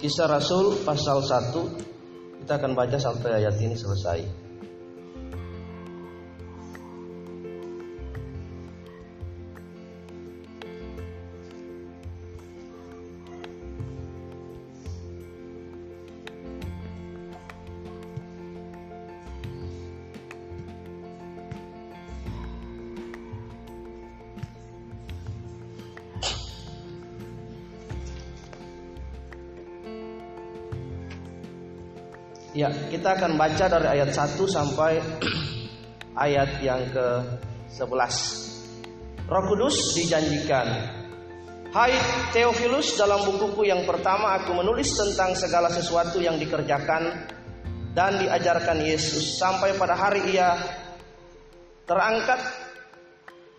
Kisah Rasul pasal 1 kita akan baca sampai ayat ini selesai. Kita akan baca dari ayat 1 sampai ayat yang ke-11. Roh Kudus dijanjikan. Hai Theophilus, dalam bukuku yang pertama aku menulis tentang segala sesuatu yang dikerjakan dan diajarkan Yesus sampai pada hari ia terangkat.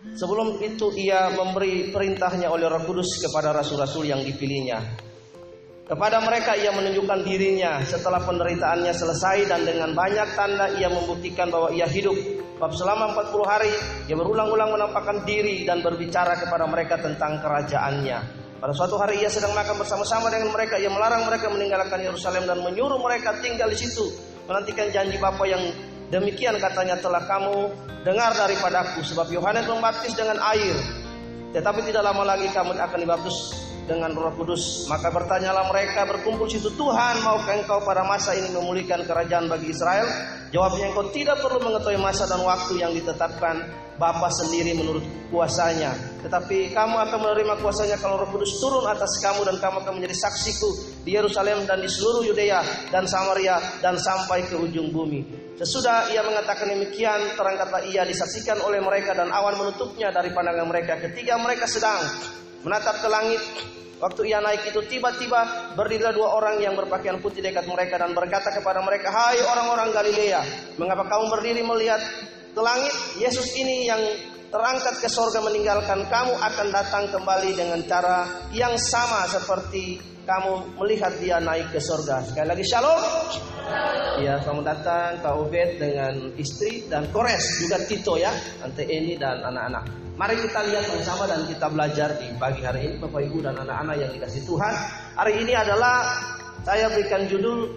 Sebelum itu ia memberi perintahnya oleh Roh Kudus kepada rasul-rasul yang dipilihnya kepada mereka ia menunjukkan dirinya setelah penderitaannya selesai dan dengan banyak tanda ia membuktikan bahwa ia hidup. Bab selama 40 hari ia berulang-ulang menampakkan diri dan berbicara kepada mereka tentang kerajaannya. Pada suatu hari ia sedang makan bersama-sama dengan mereka. Ia melarang mereka meninggalkan Yerusalem dan menyuruh mereka tinggal di situ. Menantikan janji Bapa yang demikian katanya telah kamu dengar daripadaku. Sebab Yohanes membaptis dengan air. Tetapi tidak lama lagi kamu akan dibaptis dengan Roh Kudus. Maka bertanyalah mereka berkumpul situ, Tuhan, maukah engkau pada masa ini memulihkan kerajaan bagi Israel? Jawabnya, engkau tidak perlu mengetahui masa dan waktu yang ditetapkan Bapa sendiri menurut kuasanya. Tetapi kamu akan menerima kuasanya kalau Roh Kudus turun atas kamu dan kamu akan menjadi saksiku di Yerusalem dan di seluruh Yudea dan Samaria dan sampai ke ujung bumi. Sesudah ia mengatakan demikian, terangkatlah ia disaksikan oleh mereka dan awan menutupnya dari pandangan mereka ketika mereka sedang menatap ke langit. Waktu ia naik itu tiba-tiba berdirilah dua orang yang berpakaian putih dekat mereka dan berkata kepada mereka, Hai orang-orang Galilea, mengapa kamu berdiri melihat ke langit? Yesus ini yang terangkat ke sorga meninggalkan kamu akan datang kembali dengan cara yang sama seperti kamu melihat dia naik ke sorga. Sekali lagi shalom. Ya, selamat datang Kak Ubed dengan istri dan Kores juga Tito ya, Tante Eni dan anak-anak. Mari kita lihat bersama dan kita belajar di pagi hari ini Bapak Ibu dan anak-anak yang dikasih Tuhan. Hari ini adalah saya berikan judul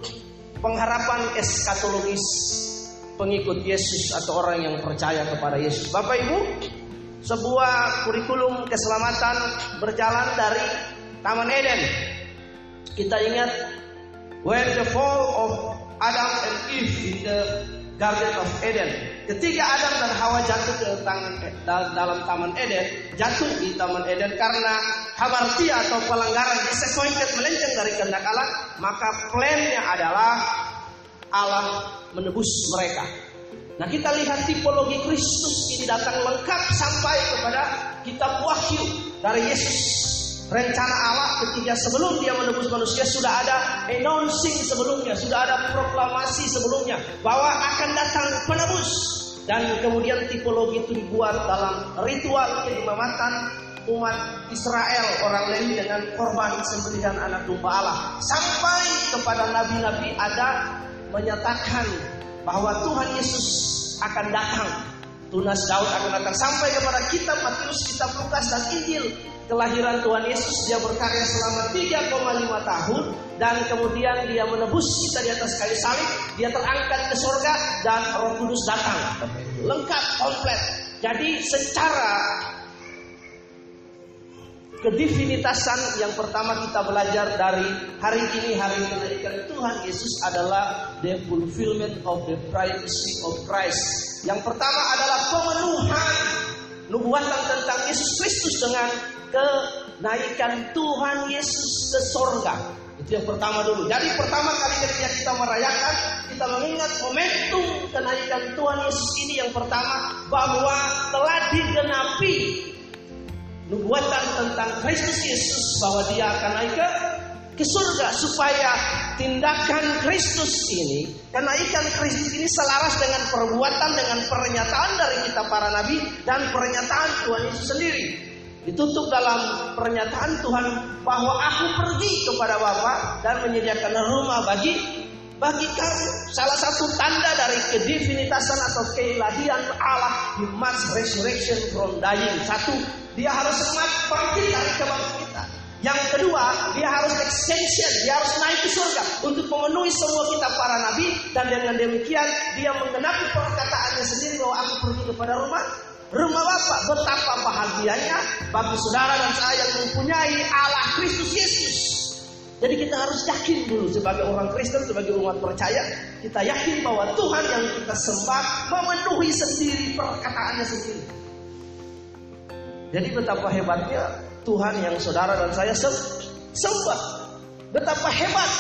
pengharapan eskatologis pengikut Yesus atau orang yang percaya kepada Yesus. Bapak Ibu, sebuah kurikulum keselamatan berjalan dari Taman Eden. Kita ingat when the fall of Adam and Eve in the Garden of Eden. Ketika Adam dan Hawa jatuh ke tangan dalam Taman Eden, jatuh di Taman Eden karena hamartia atau pelanggaran disappointed melenceng dari kehendak Allah, maka plannya adalah Allah menebus mereka. Nah kita lihat tipologi Kristus ini datang lengkap sampai kepada kitab Wahyu dari Yesus Rencana Allah ketika sebelum dia menebus manusia sudah ada announcing sebelumnya, sudah ada proklamasi sebelumnya bahwa akan datang penebus. Dan kemudian tipologi itu dibuat dalam ritual keimamatan umat Israel orang Lewi dengan korban sembelihan anak domba Allah. Sampai kepada nabi-nabi ada menyatakan bahwa Tuhan Yesus akan datang. Tunas Daud akan datang. Sampai kepada kitab Matius, kitab Lukas dan Injil kelahiran Tuhan Yesus dia berkarya selama 3,5 tahun dan kemudian dia menebus kita di atas kayu salib dia terangkat ke surga dan Roh Kudus datang. Lengkap komplit. Jadi secara kedefinitasan yang pertama kita belajar dari hari ini hari kenaikan Tuhan Yesus adalah the fulfillment of the prophecy of Christ. Yang pertama adalah pemenuhan nubuatan tentang Yesus Kristus dengan kenaikan Tuhan Yesus ke sorga. Itu yang pertama dulu. Jadi pertama kali ketika kita merayakan, kita mengingat momentum kenaikan Tuhan Yesus ini yang pertama bahwa telah digenapi nubuatan tentang Kristus Yesus bahwa dia akan naik ke ke surga supaya tindakan Kristus ini kenaikan Kristus ini selaras dengan perbuatan dengan pernyataan dari kita para nabi dan pernyataan Tuhan Yesus sendiri ditutup dalam pernyataan Tuhan bahwa aku pergi kepada Bapa dan menyediakan rumah bagi bagi kamu. Salah satu tanda dari kedefinitasan atau keilahian Allah di mass resurrection from dying. Satu, dia harus semat pergi dari kebangkitan. Yang kedua, dia harus extension, dia harus naik ke surga untuk memenuhi semua kita para nabi dan dengan demikian dia menggenapi perkataannya sendiri bahwa aku pergi kepada rumah rumah Bapak. Betapa bahagianya bagi saudara dan saya yang mempunyai Allah Kristus Yesus. Jadi kita harus yakin dulu sebagai orang Kristen, sebagai umat percaya, kita yakin bahwa Tuhan yang kita sembah memenuhi sendiri perkataannya sendiri. Jadi betapa hebatnya Tuhan yang saudara dan saya sembah. Betapa hebat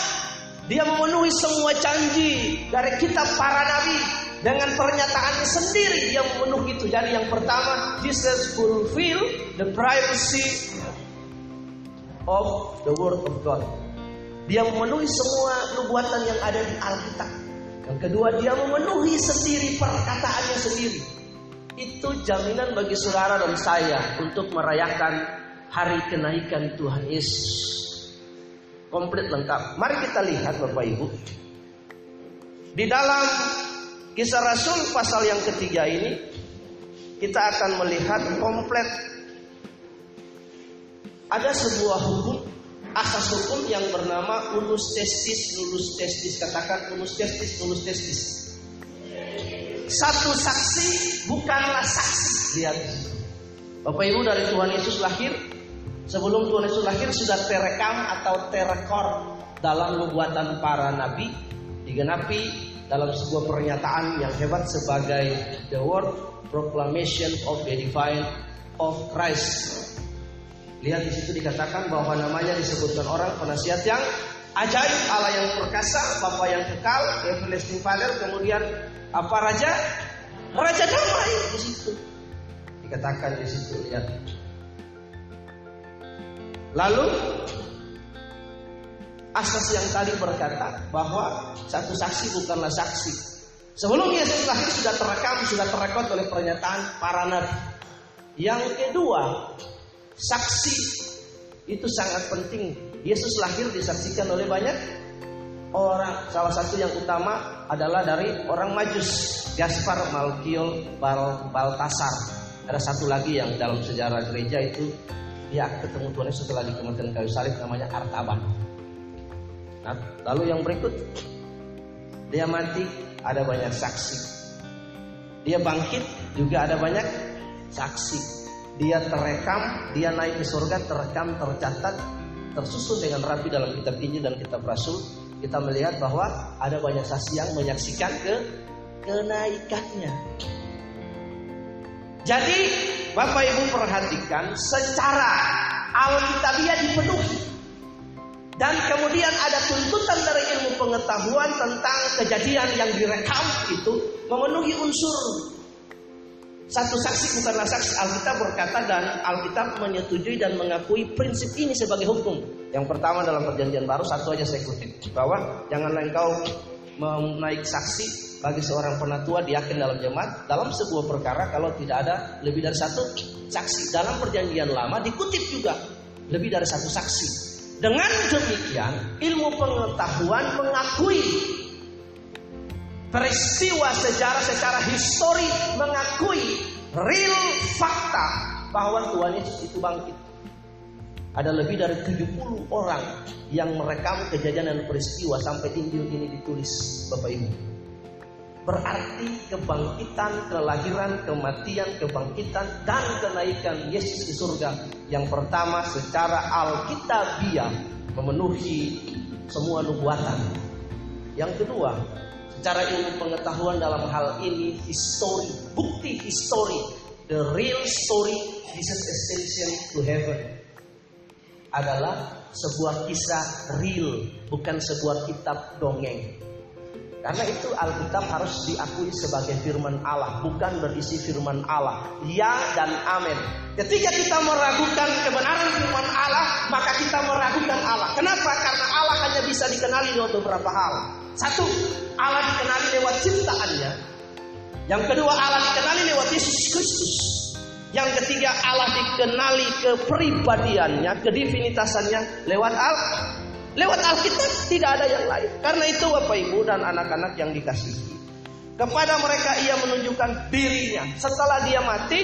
dia memenuhi semua janji dari kitab para nabi dengan pernyataannya sendiri dia memenuhi itu. Jadi yang pertama, Jesus fulfill the privacy of the word of God. Dia memenuhi semua nubuatan yang ada di Alkitab. Yang kedua, dia memenuhi sendiri perkataannya sendiri. Itu jaminan bagi saudara dan saya untuk merayakan hari kenaikan Tuhan Yesus. Komplit lengkap. Mari kita lihat Bapak Ibu. Di dalam kisah Rasul pasal yang ketiga ini, kita akan melihat komplit ada sebuah hukum asas hukum yang bernama unus testis lulus testis katakan unus testis lulus testis satu saksi bukanlah saksi. Lihat. Bapak Ibu dari Tuhan Yesus lahir, sebelum Tuhan Yesus lahir sudah terekam atau terekor dalam nubuatan para nabi, digenapi dalam sebuah pernyataan yang hebat sebagai the word proclamation of the divine of Christ. Lihat di situ dikatakan bahwa namanya disebutkan orang penasihat yang ajaib, Allah yang perkasa, Bapa yang kekal, everlasting Father, kemudian apa raja? Raja damai di situ. Dikatakan di situ lihat. Lalu asas yang tadi berkata bahwa satu saksi bukanlah saksi. Sebelum Yesus lahir sudah terekam, sudah terekod oleh pernyataan para nabi. Yang kedua, saksi itu sangat penting. Yesus lahir disaksikan oleh banyak orang. Salah satu yang utama adalah dari orang Majus, Gaspar Malkiel Bal Baltasar. Ada satu lagi yang dalam sejarah gereja itu dia ketemu Tuhan setelah dikemudian kayu salib namanya Artaban. Nah, lalu yang berikut dia mati ada banyak saksi. Dia bangkit juga ada banyak saksi. Dia terekam, dia naik ke surga terekam, tercatat, tersusun dengan rapi dalam kitab Injil dan kitab Rasul kita melihat bahwa ada banyak saksi yang menyaksikan ke kenaikannya. Jadi Bapak Ibu perhatikan secara Alkitabiah dipenuhi. Dan kemudian ada tuntutan dari ilmu pengetahuan tentang kejadian yang direkam itu memenuhi unsur satu saksi bukanlah saksi Alkitab berkata dan Alkitab menyetujui dan mengakui prinsip ini sebagai hukum. Yang pertama dalam perjanjian baru satu aja saya kutip bahwa janganlah engkau menaik saksi bagi seorang penatua diyakin dalam jemaat dalam sebuah perkara kalau tidak ada lebih dari satu saksi. Dalam perjanjian lama dikutip juga lebih dari satu saksi. Dengan demikian ilmu pengetahuan mengakui peristiwa sejarah secara histori mengakui real fakta bahwa Tuhan Yesus itu bangkit. Ada lebih dari 70 orang yang merekam kejadian dan peristiwa sampai Injil ini ditulis Bapak Ibu. Berarti kebangkitan, kelahiran, kematian, kebangkitan, dan kenaikan Yesus di surga. Yang pertama secara Alkitabiah memenuhi semua nubuatan. Yang kedua Secara ilmu pengetahuan dalam hal ini histori, bukti histori, the real story Jesus ascension to heaven adalah sebuah kisah real, bukan sebuah kitab dongeng. Karena itu Alkitab harus diakui sebagai firman Allah, bukan berisi firman Allah. Ya dan amin. Ketika kita meragukan kebenaran firman Allah, maka kita meragukan Allah. Kenapa? Karena Allah hanya bisa dikenali dengan beberapa hal. Satu, Allah dikenali lewat ciptaannya. Yang kedua, Allah dikenali lewat Yesus Kristus. Yang ketiga, Allah dikenali kepribadiannya, kedivinitasanya lewat Al lewat Alkitab tidak ada yang lain. Karena itu Bapak Ibu dan anak-anak yang dikasihi, kepada mereka ia menunjukkan dirinya. Setelah dia mati,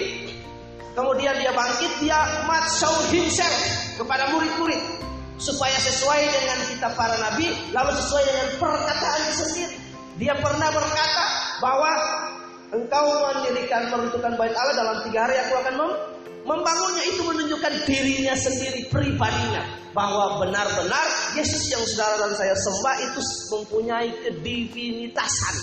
Kemudian dia bangkit, dia mat show himself kepada murid-murid supaya sesuai dengan kita para nabi, lalu sesuai dengan perkataan sendiri. Dia pernah berkata bahwa engkau mendirikan meruntuhkan bait Allah dalam tiga hari aku akan mem membangunnya itu menunjukkan dirinya sendiri pribadinya. Bahwa benar-benar Yesus yang saudara dan saya sembah itu mempunyai kedivinitasan.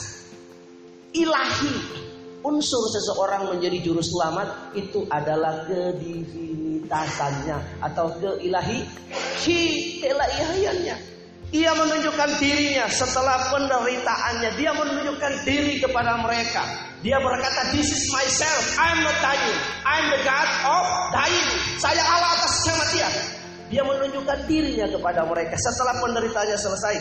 Ilahi. Unsur seseorang menjadi juru selamat itu adalah kedivinitasannya atau keilahi keilahiannya. Ia menunjukkan dirinya setelah penderitaannya. Dia menunjukkan diri kepada mereka. Dia berkata, This is myself. I'm not dying. I'm the God of dying. Saya Allah atas kematian. Dia menunjukkan dirinya kepada mereka setelah penderitaannya selesai.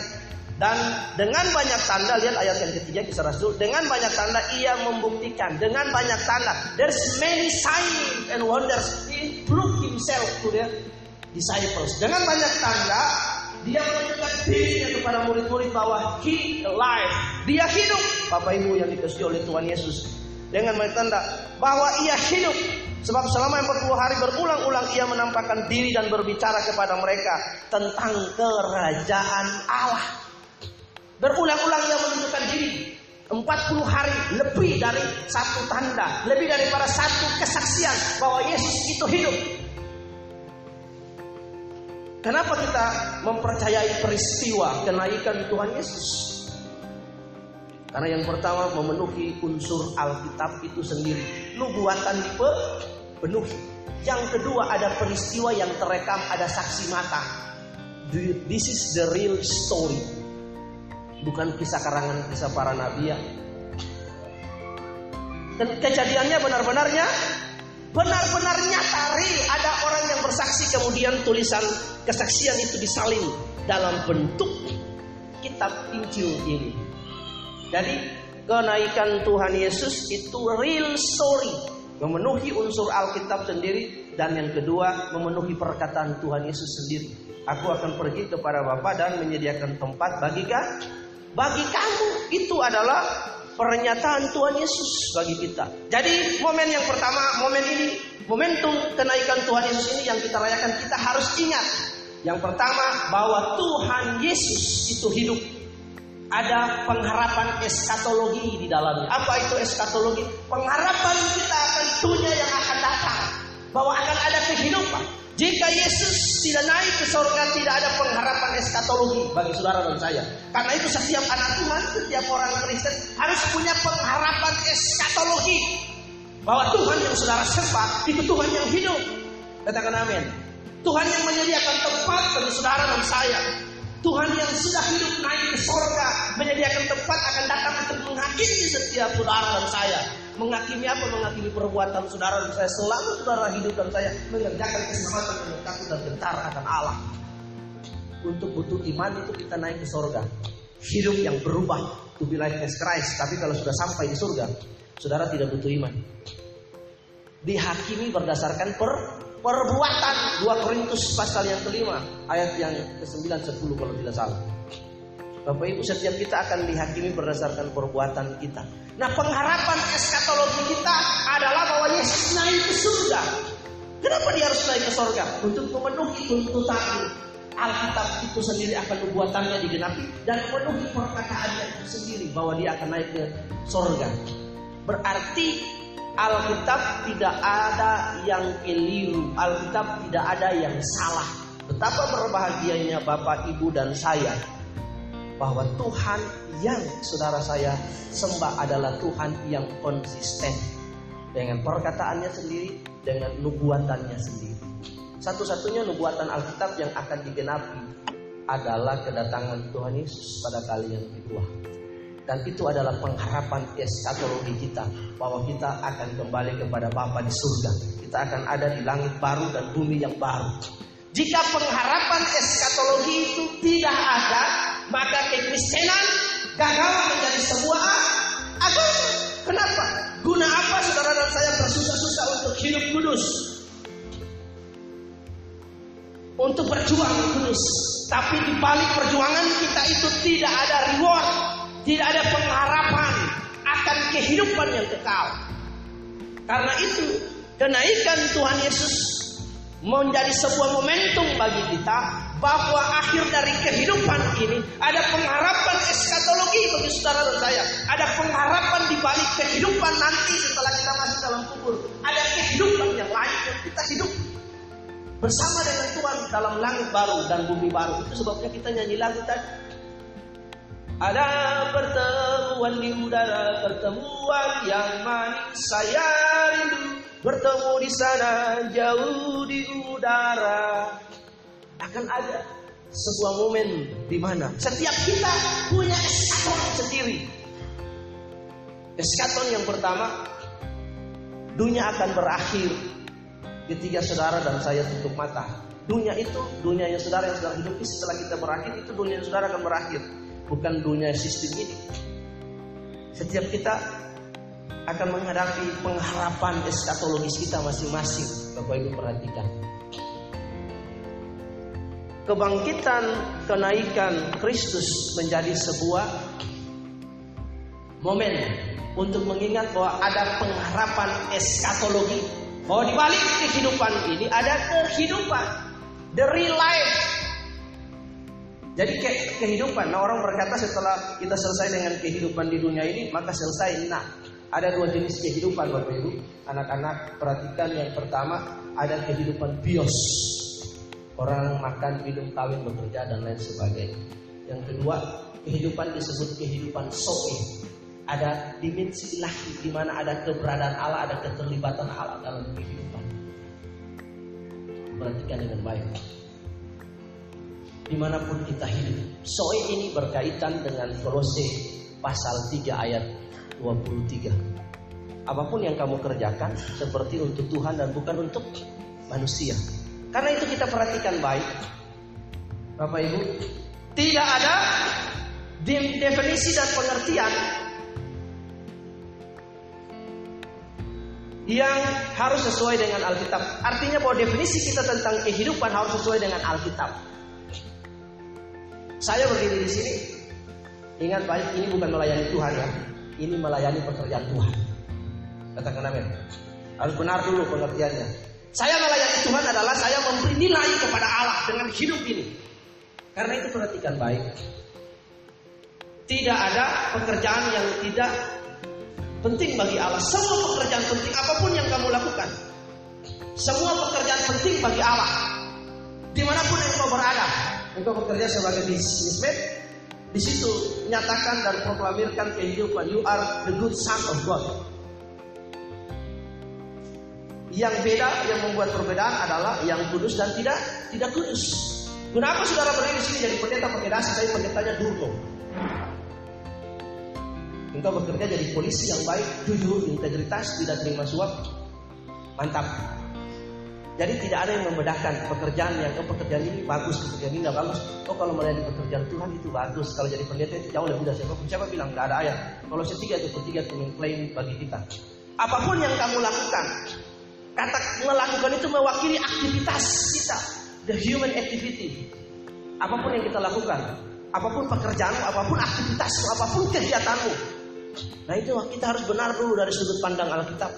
Dan dengan banyak tanda, lihat ayat yang ketiga kisah Rasul, dengan banyak tanda ia membuktikan, dengan banyak tanda, there's many signs and wonders. He proved himself to the disciples. Dengan banyak tanda, dia menunjukkan dirinya kepada murid-murid bahwa he alive. Dia hidup. Bapak Ibu yang dikasih oleh Tuhan Yesus. Dengan tanda bahwa ia hidup. Sebab selama 40 hari berulang-ulang ia menampakkan diri dan berbicara kepada mereka tentang kerajaan Allah. Berulang-ulang ia menunjukkan diri. 40 hari lebih dari satu tanda, lebih daripada satu kesaksian bahwa Yesus itu hidup. Kenapa kita mempercayai peristiwa kenaikan Tuhan Yesus? Karena yang pertama memenuhi unsur Alkitab itu sendiri. Nubuatan dipenuhi. Yang kedua ada peristiwa yang terekam, ada saksi mata. This is the real story bukan kisah karangan kisah para nabi ya. Dan kejadiannya benar-benarnya benar-benar nyata ada orang yang bersaksi kemudian tulisan kesaksian itu disalin dalam bentuk kitab Injil ini. Jadi kenaikan Tuhan Yesus itu real story memenuhi unsur Alkitab sendiri dan yang kedua memenuhi perkataan Tuhan Yesus sendiri. Aku akan pergi kepada Bapa dan menyediakan tempat bagi bagi kamu itu adalah pernyataan Tuhan Yesus bagi kita. Jadi momen yang pertama, momen ini, momentum kenaikan Tuhan Yesus ini yang kita rayakan kita harus ingat. Yang pertama bahwa Tuhan Yesus itu hidup. Ada pengharapan eskatologi di dalamnya. Apa itu eskatologi? Pengharapan kita akan dunia yang akan datang. Bahwa akan ada kehidupan. Jika Yesus tidak naik ke surga, tidak ada pengharapan eskatologi bagi saudara dan saya. Karena itu setiap anak Tuhan, setiap orang Kristen harus punya pengharapan eskatologi. Bahwa Tuhan yang saudara sembah itu Tuhan yang hidup. Katakan amin. Tuhan yang menyediakan tempat bagi saudara dan saya. Tuhan yang sudah hidup naik ke surga menyediakan tempat akan datang untuk menghakimi setiap saudara dan saya. Menghakimi apa? Menghakimi perbuatan saudara dan saya selama saudara hidup dan saya mengerjakan keselamatan yang takut dan gentar akan Allah. Untuk butuh iman itu kita naik ke surga. Hidup yang berubah to be like Christ. Tapi kalau sudah sampai di surga, saudara tidak butuh iman. Dihakimi berdasarkan per perbuatan 2 Korintus pasal yang kelima ayat yang ke-9 10 kalau tidak salah. Bapak Ibu setiap kita akan dihakimi berdasarkan perbuatan kita. Nah pengharapan eskatologi kita adalah bahwa Yesus naik ke surga. Kenapa dia harus naik ke surga? Untuk memenuhi tuntutan Alkitab itu sendiri akan nubuatannya digenapi dan memenuhi perkataannya itu sendiri bahwa dia akan naik ke surga. Berarti Alkitab tidak ada yang keliru, Alkitab tidak ada yang salah. Betapa berbahagianya Bapak, Ibu, dan saya bahwa Tuhan yang saudara saya sembah adalah Tuhan yang konsisten dengan perkataannya sendiri, dengan nubuatannya sendiri. Satu-satunya nubuatan Alkitab yang akan digenapi adalah kedatangan Tuhan Yesus pada kali yang kedua. Dan itu adalah pengharapan eskatologi kita bahwa kita akan kembali kepada Bapa di surga. Kita akan ada di langit baru dan bumi yang baru. Jika pengharapan eskatologi itu tidak ada, maka kekristenan gagal menjadi sebuah agama. Kenapa? Guna apa saudara dan saya bersusah-susah untuk hidup kudus? Untuk berjuang kudus. Tapi di balik perjuangan kita itu tidak ada reward, tidak ada pengharapan akan kehidupan yang kekal. Karena itu kenaikan Tuhan Yesus menjadi sebuah momentum bagi kita bahwa akhir dari kehidupan ini ada pengharapan eskatologi bagi saudara dan saya. Ada pengharapan di balik kehidupan nanti setelah kita masuk dalam kubur. Ada kehidupan yang lain yang kita hidup bersama dengan Tuhan dalam langit baru dan bumi baru. Itu sebabnya kita nyanyi lagu tadi. Ada pertemuan di udara, pertemuan yang manis saya rindu. Bertemu di sana jauh di udara. Akan ada sebuah momen di mana setiap kita punya eskaton sendiri. Eskaton yang pertama, dunia akan berakhir ketika saudara dan saya tutup mata. Dunia itu, dunia yang saudara yang sedang hidup setelah kita berakhir itu dunia yang saudara akan berakhir bukan dunia sistem ini. Setiap kita akan menghadapi pengharapan eskatologis kita masing-masing. Bapak Ibu perhatikan. Kebangkitan kenaikan Kristus menjadi sebuah momen untuk mengingat bahwa ada pengharapan eskatologi. Bahwa di balik kehidupan ini ada kehidupan. The real life jadi ke kehidupan, nah orang berkata setelah kita selesai dengan kehidupan di dunia ini, maka selesai. Nah, ada dua jenis kehidupan Bapak Ibu. Anak-anak perhatikan yang pertama ada kehidupan bios. Orang makan, minum, kawin, bekerja dan lain sebagainya. Yang kedua, kehidupan disebut kehidupan soe. Ada dimensi ilahi di mana ada keberadaan Allah, ada keterlibatan Allah dalam kehidupan. Perhatikan dengan baik di mana pun kita hidup. Soe ini berkaitan dengan Kolose pasal 3 ayat 23. Apa pun yang kamu kerjakan seperti untuk Tuhan dan bukan untuk manusia. Karena itu kita perhatikan baik. Bapak Ibu, tidak ada definisi dan pengertian yang harus sesuai dengan Alkitab. Artinya bahwa definisi kita tentang kehidupan harus sesuai dengan Alkitab. Saya berdiri di sini. Ingat baik, ini bukan melayani Tuhan ya. Ini melayani pekerjaan Tuhan. Katakan amin. Harus benar dulu pengertiannya. Saya melayani Tuhan adalah saya memberi nilai kepada Allah dengan hidup ini. Karena itu perhatikan baik. Tidak ada pekerjaan yang tidak penting bagi Allah. Semua pekerjaan penting apa pun yang kamu lakukan. Semua pekerjaan penting bagi Allah. Di mana pun engkau berada engkau bekerja sebagai businessman, di situ nyatakan dan proklamirkan kehidupan you are the good son of God. Yang beda, yang membuat perbedaan adalah yang kudus dan tidak tidak kudus. Kenapa saudara berdiri di sini jadi pendeta pakai dasi tapi pendetanya durko? Engkau bekerja jadi polisi yang baik, jujur, integritas, tidak terima suap. Mantap. Jadi tidak ada yang membedakan pekerjaan yang oh, pekerjaan ini bagus, pekerjaan ini nggak bagus. Oh kalau melayani pekerjaan Tuhan itu bagus. Kalau jadi pendeta itu jauh lebih mudah. Siapa, siapa bilang nggak ada ayat. Kalau setiga itu ketiga itu mengklaim bagi kita. Apa pun yang kamu lakukan, kata melakukan itu mewakili aktivitas kita, the human activity. Apa pun yang kita lakukan, apa pun pekerjaanmu, apa pun aktivitasmu, apa pun kegiatanmu. Nah itu kita harus benar dulu dari sudut pandang Alkitab.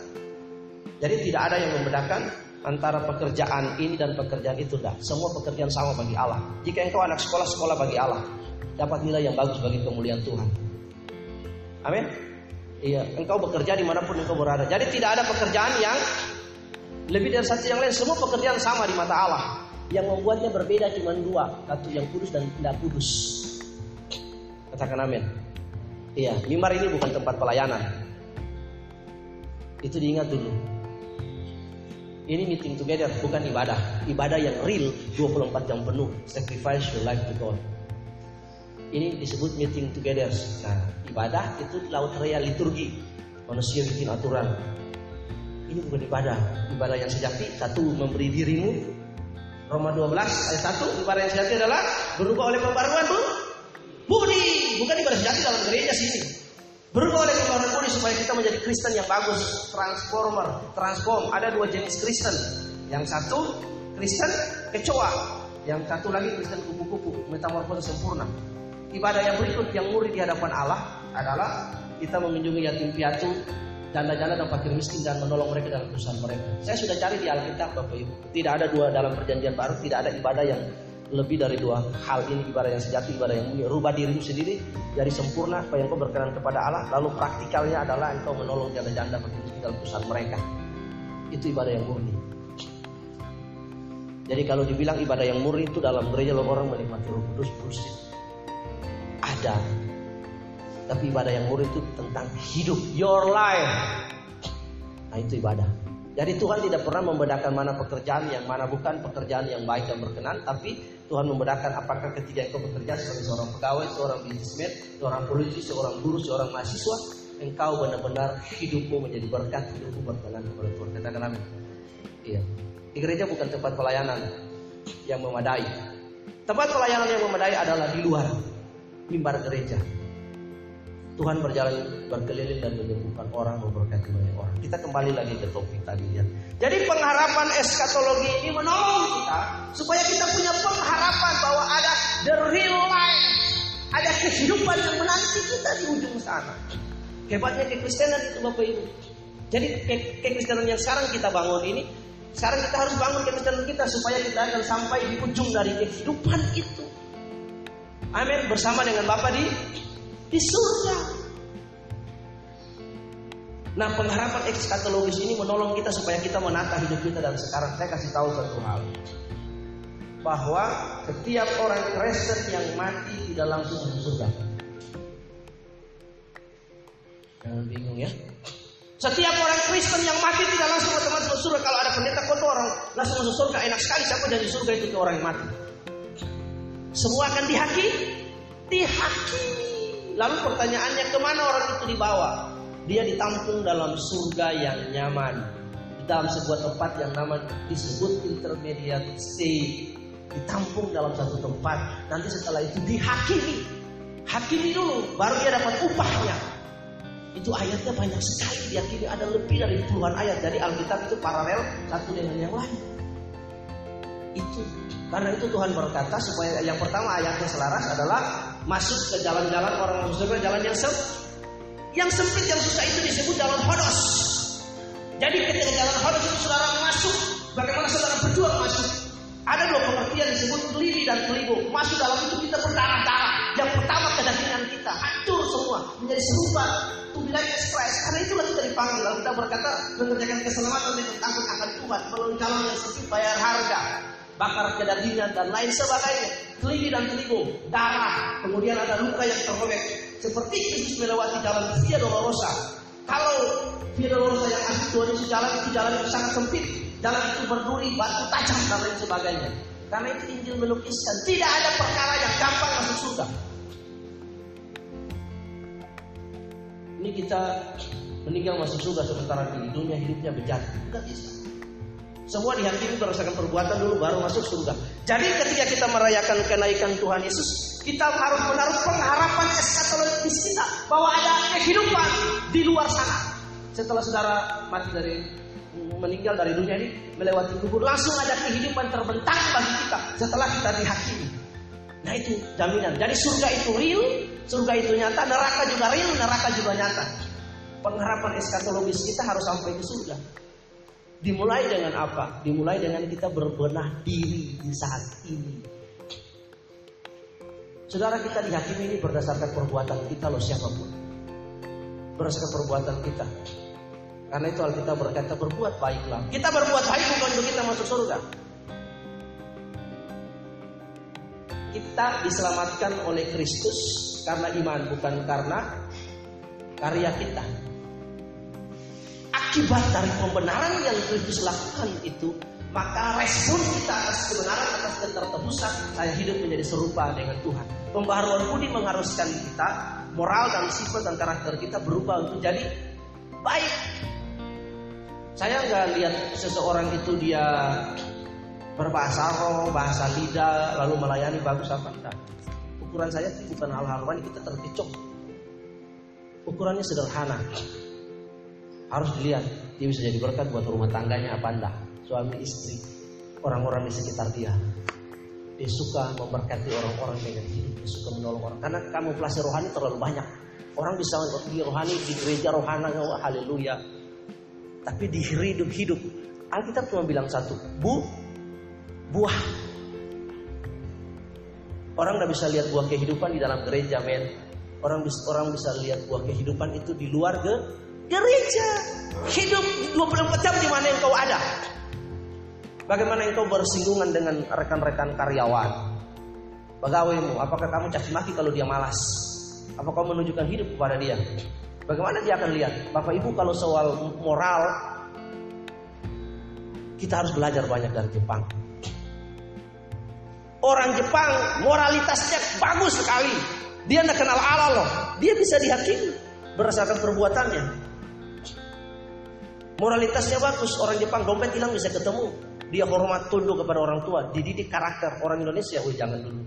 Jadi tidak ada yang membedakan antara pekerjaan ini dan pekerjaan itu dah. Semua pekerjaan sama bagi Allah. Jika engkau anak sekolah, sekolah bagi Allah. Dapat nilai yang bagus bagi kemuliaan Tuhan. Amin. Iya, engkau bekerja di mana pun engkau berada. Jadi tidak ada pekerjaan yang lebih dari satu yang lain. Semua pekerjaan sama di mata Allah. Yang membuatnya berbeda cuma dua. Satu yang kudus dan tidak kudus. Katakan amin. Iya, mimbar ini bukan tempat pelayanan. Itu diingat dulu. Ini meeting together bukan ibadah. Ibadah yang real 24 jam penuh. Sacrifice your life to God. Ini disebut meeting together. Nah, ibadah itu laut rea liturgi. Manusia bikin aturan. Ini bukan ibadah. Ibadah yang sejati satu memberi dirimu. Roma 12 ayat 1 ibadah yang sejati adalah berubah oleh pembaruan bu. Budi, bukan ibadah sejati dalam gereja sini. Berubah oleh keluaran budi supaya kita menjadi Kristen yang bagus, transformer, transform. Ada dua jenis Kristen. Yang satu Kristen kecoa, yang satu lagi Kristen kupu-kupu, metamorfosis sempurna. Ibadah yang berikut yang murid di hadapan Allah adalah kita mengunjungi yatim piatu, janda-janda dan fakir miskin dan menolong mereka dalam kesusahan mereka. Saya sudah cari di Alkitab Bapak Ibu. Tidak ada dua dalam perjanjian baru, tidak ada ibadah yang lebih dari dua hal ini ibadah yang sejati ibadah yang murni rubah dirimu sendiri jadi sempurna supaya engkau berkenan kepada Allah. Lalu praktikalnya adalah engkau menolong janda-janda fakir miskin dalam kesusahan mereka. Itu ibadah yang murni. Jadi kalau dibilang ibadah yang murni itu dalam gereja lo orang menikmati roh kudus bullshit. Ada tapi ibadah yang murni itu tentang hidup, your life. Nah itu ibadah. Jadi Tuhan tidak pernah membedakan mana pekerjaan yang mana bukan pekerjaan yang baik dan berkenan, tapi Tuhan membedakan apakah ketika engkau bekerja sebagai seorang pegawai, seorang bisnismen, seorang polisi, seorang guru, seorang mahasiswa, engkau benar-benar hidupmu menjadi berkat, hidupmu berkenan kepada Tuhan. Katakan amin. Iya. Di gereja bukan tempat pelayanan yang memadai. Tempat pelayanan yang memadai adalah di luar mimbar gereja. Tuhan berjalan berkeliling dan menyembuhkan orang, memberkati banyak orang. Kita kembali lagi ke topik tadi ya. Jadi pengharapan eskatologi ini menolong kita supaya kita punya pengharapan bahwa ada the real life, ada kehidupan yang menanti kita di ujung sana. Hebatnya kekristenan itu Bapak Ibu. Jadi kekristenan yang sekarang kita bangun ini, sekarang kita harus bangun kekristenan kita supaya kita akan sampai di ujung dari kehidupan itu. Amin. Bersama dengan Bapak di di surga. Nah pengharapan ekskatologis ini menolong kita supaya kita menata hidup kita dan sekarang saya kasih tahu satu hal bahwa setiap orang Kristen yang mati tidak langsung masuk surga. Jangan bingung ya. Setiap orang Kristen yang mati tidak langsung otomatis masuk surga. Kalau ada pendeta kota orang langsung masuk surga enak sekali. Siapa dari surga itu ke orang yang mati? Semua akan dihakimi, dihakimi. Lalu pertanyaannya ke mana orang itu dibawa? Dia ditampung dalam surga yang nyaman. Di dalam sebuah tempat yang nama disebut intermediate state. Ditampung dalam satu tempat. Nanti setelah itu dihakimi. Hakimi dulu, baru dia dapat upahnya. Itu ayatnya banyak sekali diyakini ada lebih dari puluhan ayat. Jadi Alkitab itu paralel satu dengan yang lain. Itu karena itu Tuhan berkata supaya yang pertama ayatnya selaras adalah masuk ke jalan-jalan orang muslim jalan yang sempit. Yang sempit yang susah itu disebut jalan hodos. Jadi ketika jalan hodos itu saudara masuk, bagaimana saudara berjuang masuk? Ada dua pengertian disebut kelili dan kelibu. Masuk dalam itu kita berdarah-darah. Yang pertama kedagingan kita hancur semua menjadi serupa be like Karena itulah kita dipanggil. Lalu kita berkata mengerjakan keselamatan dengan takut akan Tuhan melalui jalan yang sempit bayar harga bakar kedagingan dan lain sebagainya, teliti dan telingo, darah, kemudian ada luka yang terrobek. Seperti Yesus melewati jalan Via Dolorosa. Kalau Via Dolorosa yang asli Tuhan Yesus jalan itu jalan yang sangat sempit, jalan itu berduri, batu tajam dan lain sebagainya. Karena itu Injil melukiskan tidak ada perkara yang gampang masuk surga. Ini kita meninggal masuk surga sementara di dunia hidupnya bejat. Tidak bisa. Semua dihakimi berdasarkan perbuatan dulu baru masuk surga. Jadi ketika kita merayakan kenaikan Tuhan Yesus, kita harus menaruh pengharapan eskatologis kita bahwa ada kehidupan di luar sana. Setelah saudara mati dari meninggal dari dunia ini melewati kubur langsung ada kehidupan terbentang bagi kita setelah kita dihakimi. Nah itu jaminan. Jadi surga itu real, surga itu nyata, neraka juga real, neraka juga nyata. Pengharapan eskatologis kita harus sampai ke surga. Dimulai dengan apa? Dimulai dengan kita berbenah diri di saat ini. Saudara kita dihakimi ini berdasarkan perbuatan kita loh siapa pun. Berdasarkan perbuatan kita. Karena itu Alkitab berkata berbuat baiklah. Kita berbuat baik bukan untuk kita masuk surga. Kita diselamatkan oleh Kristus karena iman bukan karena karya kita akibat dari pembenaran yang Kristus lakukan itu, maka respon kita atas kebenaran atas ketertebusan saya hidup menjadi serupa dengan Tuhan. Pembaharuan budi mengharuskan kita, moral dan sifat dan karakter kita berubah untuk jadi baik. Saya nggak lihat seseorang itu dia berbahasa roh, bahasa lidah, lalu melayani bagus apa enggak. Ukuran saya bukan hal-hal kita terkecoh. Ukurannya sederhana. Harus dilihat dia bisa jadi berkat buat rumah tangganya apa enggak. Suami istri, orang-orang di sekitar dia. Dia suka memberkati orang-orang dengan hidup, dia suka menolong orang. Karena kamu rohani terlalu banyak. Orang bisa di rohani di gereja rohana, oh, haleluya. Tapi di hidup-hidup Alkitab cuma bilang satu, bu, buah. Orang nggak bisa lihat buah kehidupan di dalam gereja, men. Orang bisa orang bisa lihat buah kehidupan itu di luar ke gereja. Hidup 24 jam di mana engkau ada. Bagaimana engkau bersinggungan dengan rekan-rekan karyawan? Pegawaimu, apakah kamu caci maki kalau dia malas? Apa kau menunjukkan hidup kepada dia? Bagaimana dia akan lihat? Bapak Ibu kalau soal moral kita harus belajar banyak dari Jepang. Orang Jepang moralitasnya bagus sekali. Dia tidak kenal Allah loh. Dia bisa dihakimi berdasarkan perbuatannya. Moralitasnya bagus. Orang Jepang dompet hilang bisa ketemu. Dia hormat tunduk kepada orang tua. Dididik karakter. Orang Indonesia, wih jangan dulu.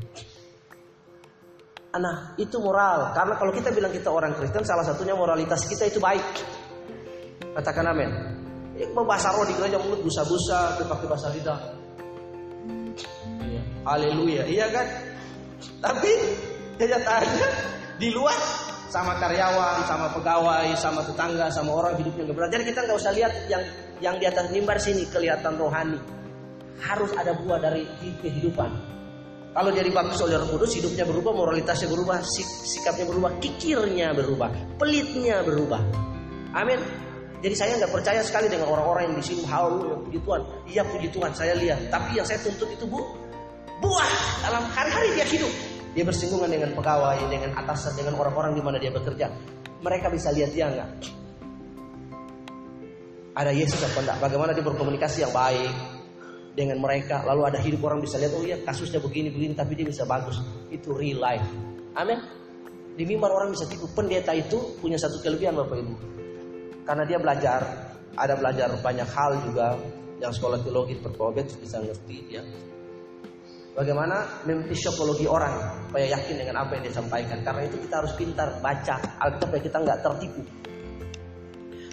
Nah itu moral. Karena kalau kita bilang kita orang Kristen, salah satunya moralitas kita itu baik. Katakan amin. Ya, bahasa roh di gereja mulut busa-busa, pakai bahasa lidah. Haleluya, iya kan? Tapi kenyataannya di luar sama karyawan, sama pegawai, sama tetangga, sama orang hidupnya gak berat. Jadi kita nggak usah lihat yang yang di atas mimbar sini kelihatan rohani. Harus ada buah dari kehidupan. Kalau dia dibaptis oleh Roh Kudus, hidupnya berubah, moralitasnya berubah, sik sikapnya berubah, kikirnya berubah, pelitnya berubah. Amin. Jadi saya nggak percaya sekali dengan orang-orang yang di sini halu puji Tuhan. Iya puji Tuhan, saya lihat. Tapi yang saya tuntut itu bu, buah dalam hari-hari dia hidup. Dia bersinggungan dengan pegawai, dengan atasan, dengan orang-orang di mana dia bekerja. Mereka bisa lihat dia enggak? Ada Yesus apa enggak? Bagaimana dia berkomunikasi yang baik dengan mereka. Lalu ada hidup orang bisa lihat, oh iya kasusnya begini-begini, tapi dia bisa bagus. Itu real life. Amin. Di mimbar orang bisa tipu. Pendeta itu punya satu kelebihan Bapak Ibu. Karena dia belajar, ada belajar banyak hal juga yang sekolah teologi berprobet bisa ngerti ya. Bagaimana psikologi orang supaya yakin dengan apa yang dia sampaikan. Karena itu kita harus pintar baca Alkitab supaya kita nggak tertipu.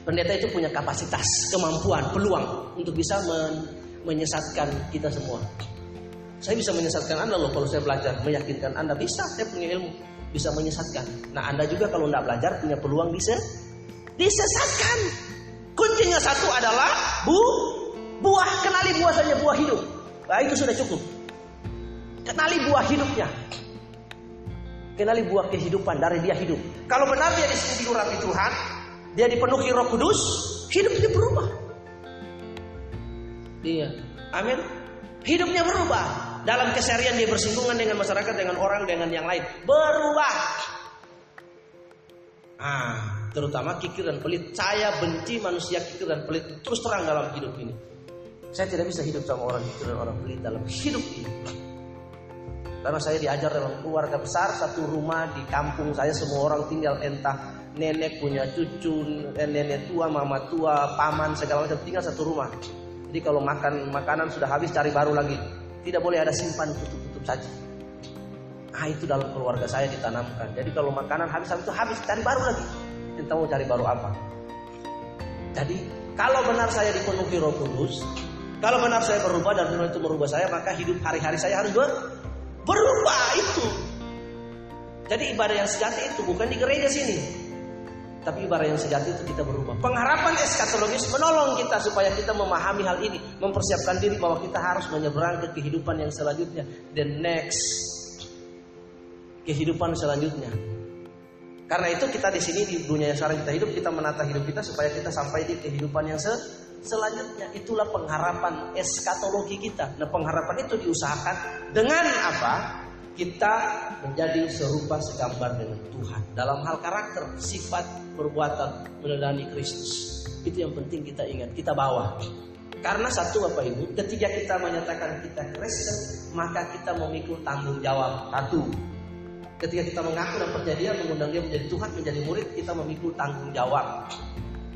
Pendeta itu punya kapasitas, kemampuan, peluang untuk bisa men menyesatkan kita semua. Saya bisa menyesatkan Anda loh kalau saya belajar, meyakinkan Anda bisa, saya punya ilmu, bisa menyesatkan. Nah Anda juga kalau tidak belajar punya peluang bisa disesatkan. Kuncinya satu adalah bu, buah, kenali buah saja buah hidup. Nah itu sudah cukup. Kenali buah hidupnya. Kenali buah kehidupan dari dia hidup. Kalau benar dia di sini rapi Tuhan, dia dipenuhi Roh Kudus, hidupnya berubah. Iya. Amin. Hidupnya berubah. Dalam keseharian dia bersinggungan dengan masyarakat, dengan orang, dengan yang lain. Berubah. Ah, terutama kikir dan pelit. Saya benci manusia kikir dan pelit terus terang dalam hidup ini. Saya tidak bisa hidup sama orang kikir dan orang pelit dalam hidup ini. Karena saya diajar dalam keluarga besar, satu rumah di kampung saya semua orang tinggal entah nenek punya cucu, nenek tua, mama tua, paman segala macam tinggal satu rumah. Jadi kalau makan makanan sudah habis cari baru lagi. Tidak boleh ada simpan tutup-tutup saja. Ah itu dalam keluarga saya ditanamkan. Jadi kalau makanan habis habis itu habis cari baru lagi. Entah mau cari baru apa. Jadi kalau benar saya dipenuhi Roh Kudus, kalau benar saya berubah dan Tuhan itu merubah saya, maka hidup hari-hari saya harus ber berubah itu. Jadi ibadah yang sejati itu bukan di gereja sini. Tapi ibadah yang sejati itu kita berubah. Pengharapan eskatologis menolong kita supaya kita memahami hal ini, mempersiapkan diri bahwa kita harus menyeberang ke kehidupan yang selanjutnya, the next kehidupan selanjutnya. Karena itu kita di sini di dunia yang sekarang kita hidup, kita menata hidup kita supaya kita sampai di kehidupan yang se selanjutnya. Itulah pengharapan eskatologi kita. Nah, pengharapan itu diusahakan dengan apa? Kita menjadi serupa segambar dengan Tuhan dalam hal karakter, sifat, perbuatan meneladani Kristus. Itu yang penting kita ingat, kita bawa. Karena satu Bapak Ibu, ketika kita menyatakan kita Kristen, maka kita memikul tanggung jawab. Satu, ketika kita mengaku dan perjanjian mengundang dia menjadi Tuhan, menjadi murid, kita memikul tanggung jawab.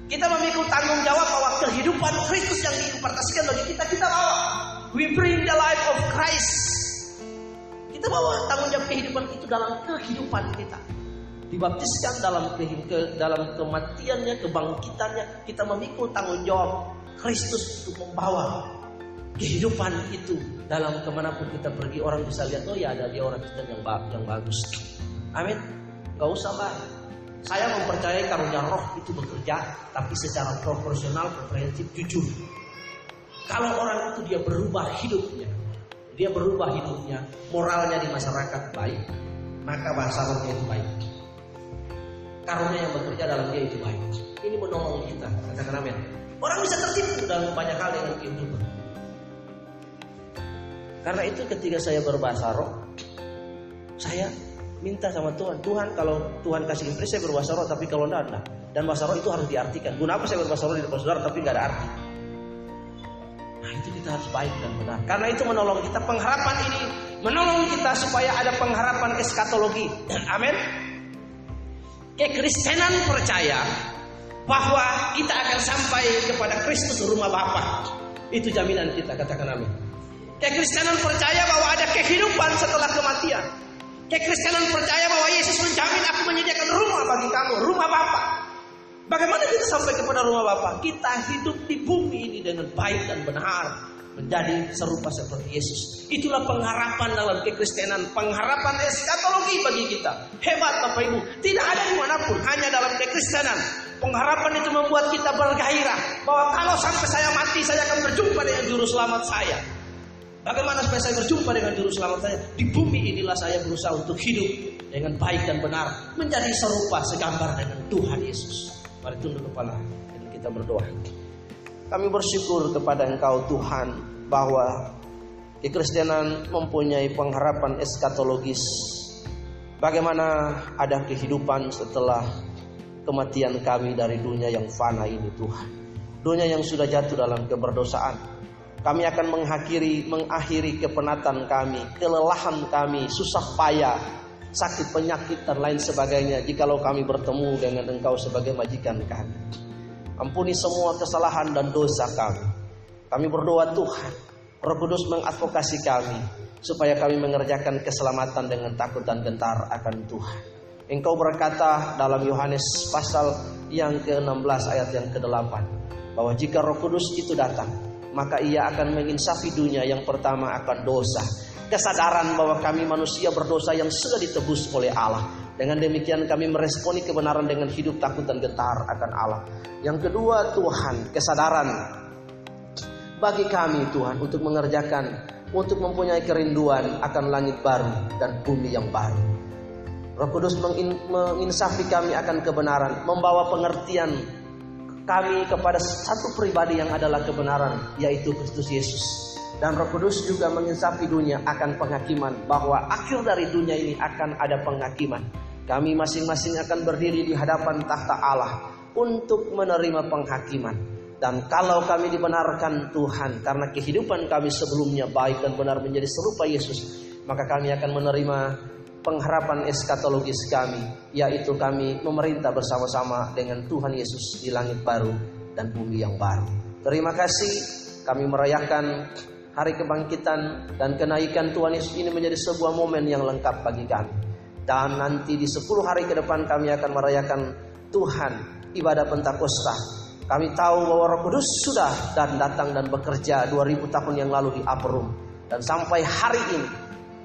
Kita memikul tanggung jawab bahwa kehidupan Kristus yang diimpartasikan bagi kita, kita bawa. We bring the life of Christ. Kita bawa tanggung jawab kehidupan itu dalam kehidupan kita. Dibaptiskan dalam ke, dalam kematiannya, kebangkitannya, kita memikul tanggung jawab Kristus untuk membawa kehidupan itu dalam ke mana pun kita pergi orang bisa lihat oh ya ada dia orang Kristen yang yang bagus. Amin. Gak usah mbak. Saya mempercayai karunia roh itu bekerja, tapi secara proporsional, komprehensif, jujur. Kalau orang itu dia berubah hidupnya, dia berubah hidupnya, moralnya di masyarakat baik, maka bahasa rohnya itu baik. Karunia yang bekerja dalam dia itu baik. Ini menolong kita, katakan amin. Orang bisa tertipu dalam banyak hal yang kehidupan. Karena itu ketika saya berbahasa roh, saya minta sama Tuhan, Tuhan kalau Tuhan kasih impresi saya berbahasa roh, tapi kalau tidak ada. Dan bahasa roh itu harus diartikan. Guna apa saya berbahasa roh di depan saudara tapi nggak ada arti? Nah itu kita harus baik dan benar. Karena itu menolong kita pengharapan ini menolong kita supaya ada pengharapan eskatologi. Amin. Kekristenan percaya bahwa kita akan sampai kepada Kristus rumah Bapa. Itu jaminan kita katakan amin. Kekristenan percaya bahwa ada kehidupan setelah kematian. Kekristenan percaya bahwa Yesus menjamin aku menyediakan rumah bagi kamu, rumah Bapa. Bagaimana kita sampai kepada rumah Bapa? Kita hidup di bumi ini dengan baik dan benar, menjadi serupa seperti Yesus. Itulah pengharapan dalam kekristenan, pengharapan eskatologi bagi kita. Hebat Bapak Ibu, tidak ada di mana pun, hanya dalam kekristenan. Pengharapan itu membuat kita bergairah bahwa kalau sampai saya mati, saya akan berjumpa dengan juru selamat saya. Bagaimana supaya saya berjumpa dengan juru selamat saya? Di bumi inilah saya berusaha untuk hidup dengan baik dan benar. Menjadi serupa segambar dengan Tuhan Yesus. Mari tunduk kepala dan kita berdoa. Kami bersyukur kepada Engkau Tuhan bahwa kekristenan mempunyai pengharapan eskatologis. Bagaimana ada kehidupan setelah kematian kami dari dunia yang fana ini Tuhan. Dunia yang sudah jatuh dalam keberdosaan kami akan mengakhiri mengakhiri kepenatan kami, kelelahan kami, susah payah, sakit penyakit dan lain sebagainya jikalau kami bertemu dengan Engkau sebagai majikan kami. Ampuni semua kesalahan dan dosa kami. Kami berdoa Tuhan, Roh Kudus mengadvokasi kami supaya kami mengerjakan keselamatan dengan takut dan gentar akan Tuhan. Engkau berkata dalam Yohanes pasal yang ke-16 ayat yang ke-8 bahwa jika Roh Kudus itu datang, maka ia akan menginsafi dunia yang pertama akan dosa. Kesadaran bahwa kami manusia berdosa yang sudah ditebus oleh Allah. Dengan demikian kami meresponi kebenaran dengan hidup takut dan getar akan Allah. Yang kedua Tuhan, kesadaran bagi kami Tuhan untuk mengerjakan, untuk mempunyai kerinduan akan langit baru dan bumi yang baru. Roh Kudus menginsafi kami akan kebenaran, membawa pengertian kami kepada satu pribadi yang adalah kebenaran, yaitu Kristus Yesus. Dan Roh Kudus juga menginsafi dunia akan penghakiman, bahwa akhir dari dunia ini akan ada penghakiman. Kami masing-masing akan berdiri di hadapan takhta Allah untuk menerima penghakiman. Dan kalau kami dibenarkan Tuhan karena kehidupan kami sebelumnya baik dan benar menjadi serupa Yesus, maka kami akan menerima pengharapan eskatologis kami, yaitu kami memerintah bersama-sama dengan Tuhan Yesus di langit baru dan bumi yang baru. Terima kasih kami merayakan hari kebangkitan dan kenaikan Tuhan Yesus ini menjadi sebuah momen yang lengkap bagi kami. Dan nanti di 10 hari ke depan kami akan merayakan Tuhan ibadah Pentakosta. Kami tahu bahwa Roh Kudus sudah dan datang dan bekerja 2000 tahun yang lalu di Aperum. Dan sampai hari ini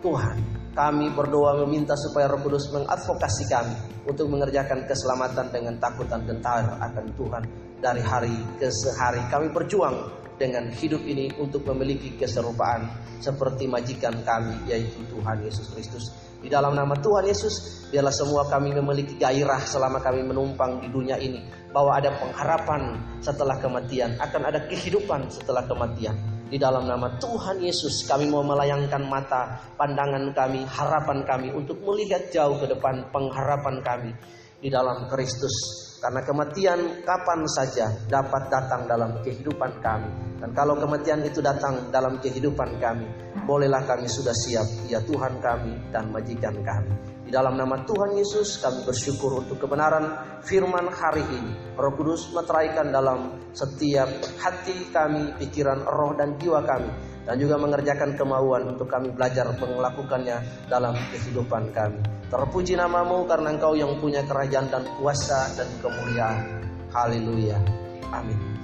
Tuhan kami berdoa meminta supaya Roh Kudus mengadvokasi kami untuk mengerjakan keselamatan dengan takut dan gentar akan Tuhan dari hari ke sehari. Kami berjuang dengan hidup ini untuk memiliki keserupaan seperti majikan kami yaitu Tuhan Yesus Kristus. Di dalam nama Tuhan Yesus, biarlah semua kami memiliki gairah selama kami menumpang di dunia ini bahwa ada pengharapan setelah kematian, akan ada kehidupan setelah kematian. Di dalam nama Tuhan Yesus kami mau melayangkan mata pandangan kami, harapan kami untuk melihat jauh ke depan pengharapan kami di dalam Kristus. Karena kematian kapan saja dapat datang dalam kehidupan kami. Dan kalau kematian itu datang dalam kehidupan kami, bolehlah kami sudah siap, ya Tuhan kami dan majikan kami. Di dalam nama Tuhan Yesus kami bersyukur untuk kebenaran firman hari ini. Roh Kudus meteraikan dalam setiap hati kami, pikiran, roh dan jiwa kami. Dan juga mengerjakan kemauan untuk kami belajar melakukannya dalam kehidupan kami. Terpuji namamu karena engkau yang punya kerajaan dan kuasa dan kemuliaan. Haleluya. Amin.